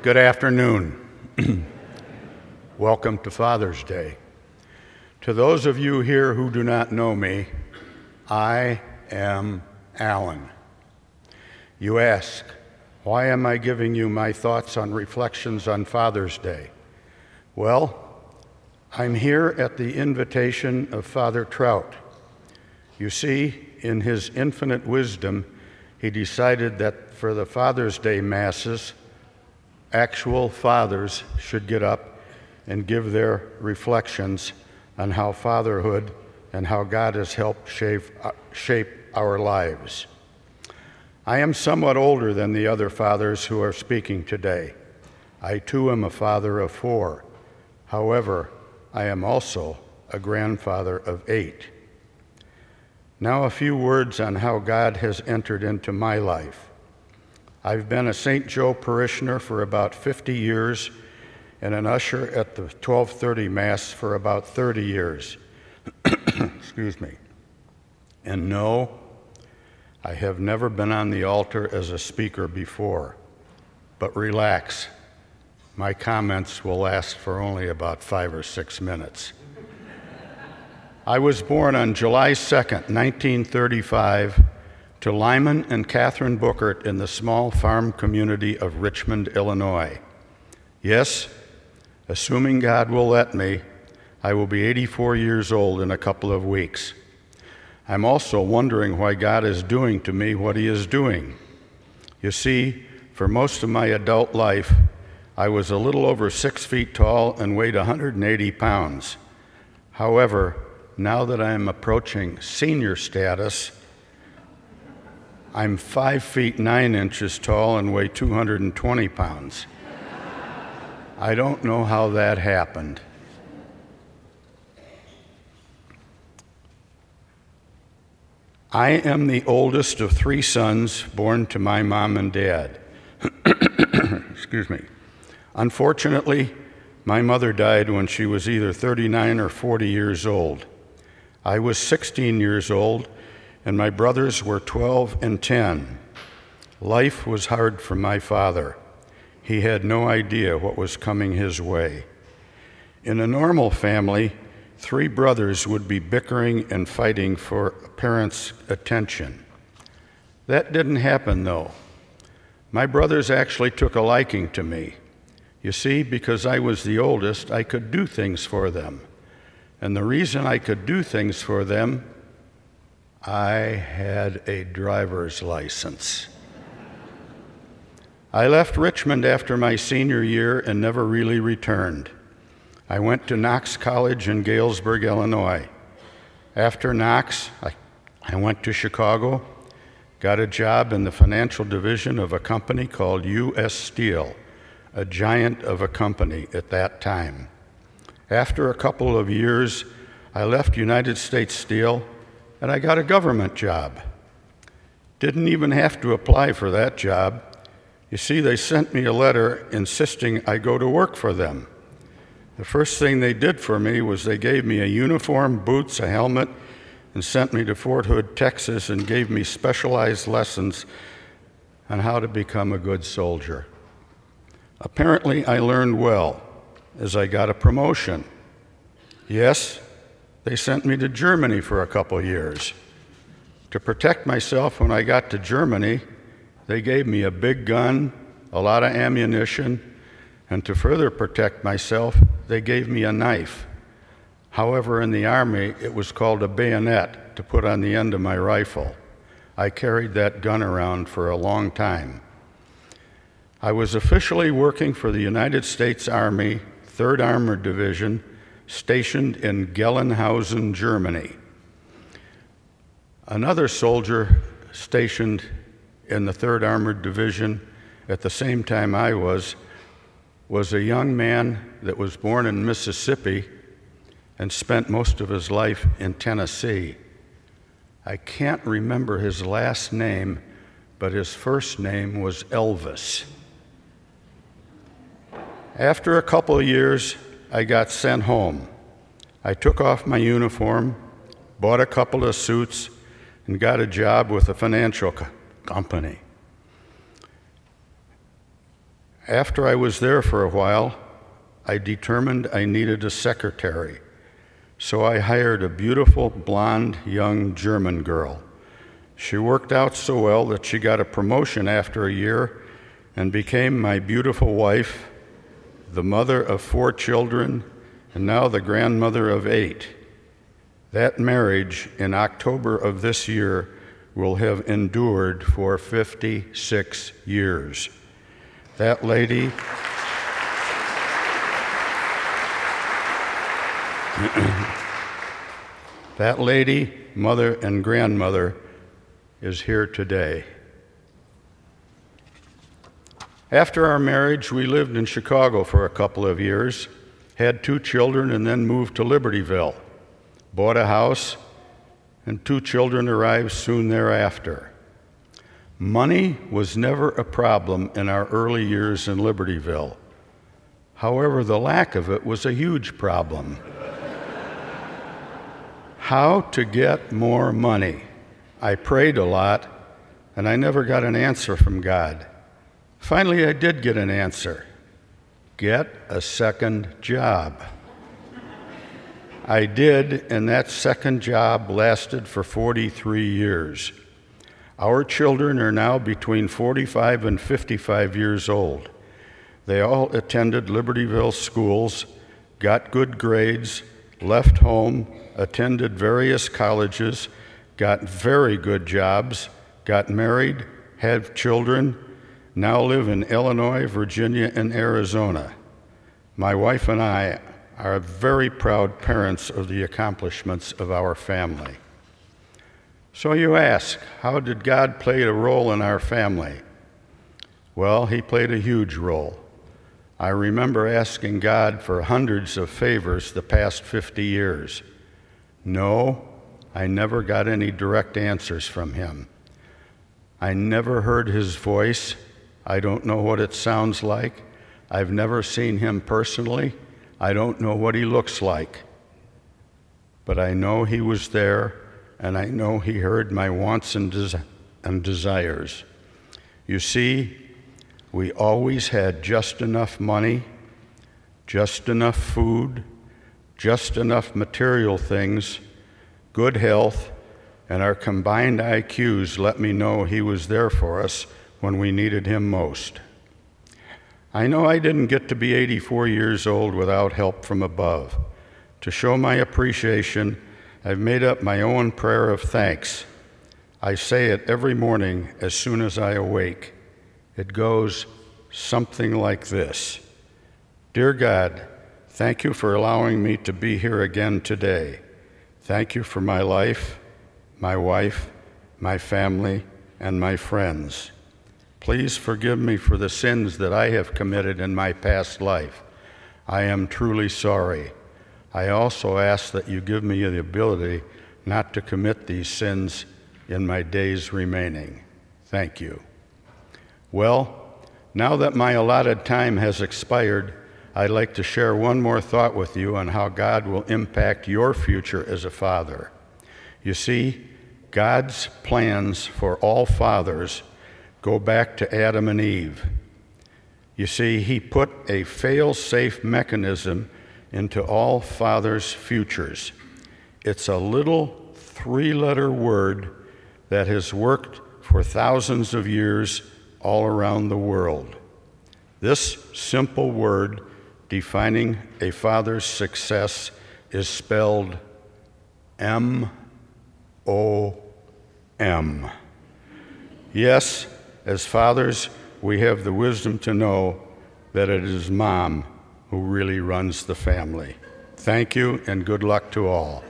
Good afternoon. Welcome to Father's Day. To those of you here who do not know me, I am Alan. You ask, why am I giving you my thoughts on reflections on Father's Day? Well, I'm here at the invitation of Father Trout. You see, in his infinite wisdom, he decided that for the Father's Day Masses, actual fathers should get up and give their reflections on how fatherhood and how God has helped shape, uh, shape our lives. I am somewhat older than the other fathers who are speaking today. I too am a father of four. However, I am also a grandfather of eight. Now, a few words on how God has entered into my life. I've been a St. Joe parishioner for about 50 years and an usher at the 1230 Mass for about 30 years. Excuse me. And no, I have never been on the altar as a speaker before. But relax, my comments will last for only about five or six minutes. I was born on July 2nd, 1935 to Lyman and Catherine Bookert in the small farm community of Richmond, Illinois. Yes, assuming God will let me, I will be 84 years old in a couple of weeks. I'm also wondering why God is doing to me what He is doing. You see, for most of my adult life, I was a little over six feet tall and weighed 180 pounds. However, now that I am approaching senior status, I'm five feet nine inches tall and weigh 220 pounds. I don't know how that happened. I am the oldest of three sons born to my mom and dad. Excuse me. Unfortunately, my mother died when she was either 39 or 40 years old. I was 16 years old and my brothers were 12 and 10. Life was hard for my father. He had no idea what was coming his way. In a normal family, three brothers would be bickering and fighting for a parent's attention. That didn't happen, though. My brothers actually took a liking to me. You see, because I was the oldest, I could do things for them. And the reason I could do things for them I had a driver's license. I left Richmond after my senior year and never really returned. I went to Knox College in Galesburg, Illinois. After Knox, I, I went to Chicago, got a job in the financial division of a company called U.S. Steel, a giant of a company at that time. After a couple of years, I left United States Steel and I got a government job. Didn't even have to apply for that job. You see, they sent me a letter insisting I go to work for them. The first thing they did for me was they gave me a uniform, boots, a helmet, and sent me to Fort Hood, Texas, and gave me specialized lessons on how to become a good soldier. Apparently, I learned well as I got a promotion. Yes, they sent me to Germany for a couple years. To protect myself when I got to Germany, they gave me a big gun, a lot of ammunition, and to further protect myself, they gave me a knife. However, in the Army, it was called a bayonet to put on the end of my rifle. I carried that gun around for a long time. I was officially working for the United States Army, 3rd Armored Division, stationed in Gelnhausen, Germany. Another soldier stationed in the 3rd Armored Division at the same time I was was a young man that was born in Mississippi and spent most of his life in Tennessee. I can't remember his last name, but his first name was Elvis. After a couple of years, I got sent home. I took off my uniform, bought a couple of suits, and got a job with a financial co- company. After I was there for a while, I determined I needed a secretary. So I hired a beautiful, blonde, young German girl. She worked out so well that she got a promotion after a year and became my beautiful wife, the mother of four children, and now the grandmother of eight. That marriage in October of this year will have endured for 56 years. That lady. that lady, mother, and grandmother is here today. After our marriage, we lived in Chicago for a couple of years, had two children, and then moved to Libertyville, bought a house, and two children arrived soon thereafter. Money was never a problem in our early years in Libertyville. However, the lack of it was a huge problem. How to get more money. I prayed a lot, and I never got an answer from God. Finally, I did get an answer get a second job. I did, and that second job lasted for 43 years. Our children are now between 45 and 55 years old. They all attended Libertyville schools, got good grades, left home, attended various colleges, got very good jobs, got married, had children, now live in Illinois, Virginia, and Arizona. My wife and I are very proud parents of the accomplishments of our family. So you ask, how did God play a role in our family? Well, He played a huge role. I remember asking God for hundreds of favors the past 50 years. No, I never got any direct answers from him. I never heard his voice. I don't know what it sounds like. I've never seen him personally. I don't know what he looks like. But I know he was there, and I know he heard my wants and, des- and desires. You see, we always had just enough money, just enough food, just enough material things good health, and our combined IQs let me know he was there for us when we needed him most. I know I didn't get to be 84 years old without help from above. To show my appreciation, I've made up my own prayer of thanks. I say it every morning as soon as I awake. It goes something like this Dear God, thank you for allowing me to be here again today. Thank you for my life, my wife, my family, and my friends. Please forgive me for the sins that I have committed in my past life. I am truly sorry. I also ask that you give me the ability not to commit these sins in my days remaining. Thank you. Well, now that my allotted time has expired, I'd like to share one more thought with you on how God will impact your future as a father. You see, God's plans for all fathers go back to Adam and Eve. You see, He put a fail safe mechanism into all fathers' futures. It's a little three letter word that has worked for thousands of years all around the world. This simple word defining a father's success is spelled M O M. Yes, as fathers, we have the wisdom to know that it is mom who really runs the family. Thank you and good luck to all.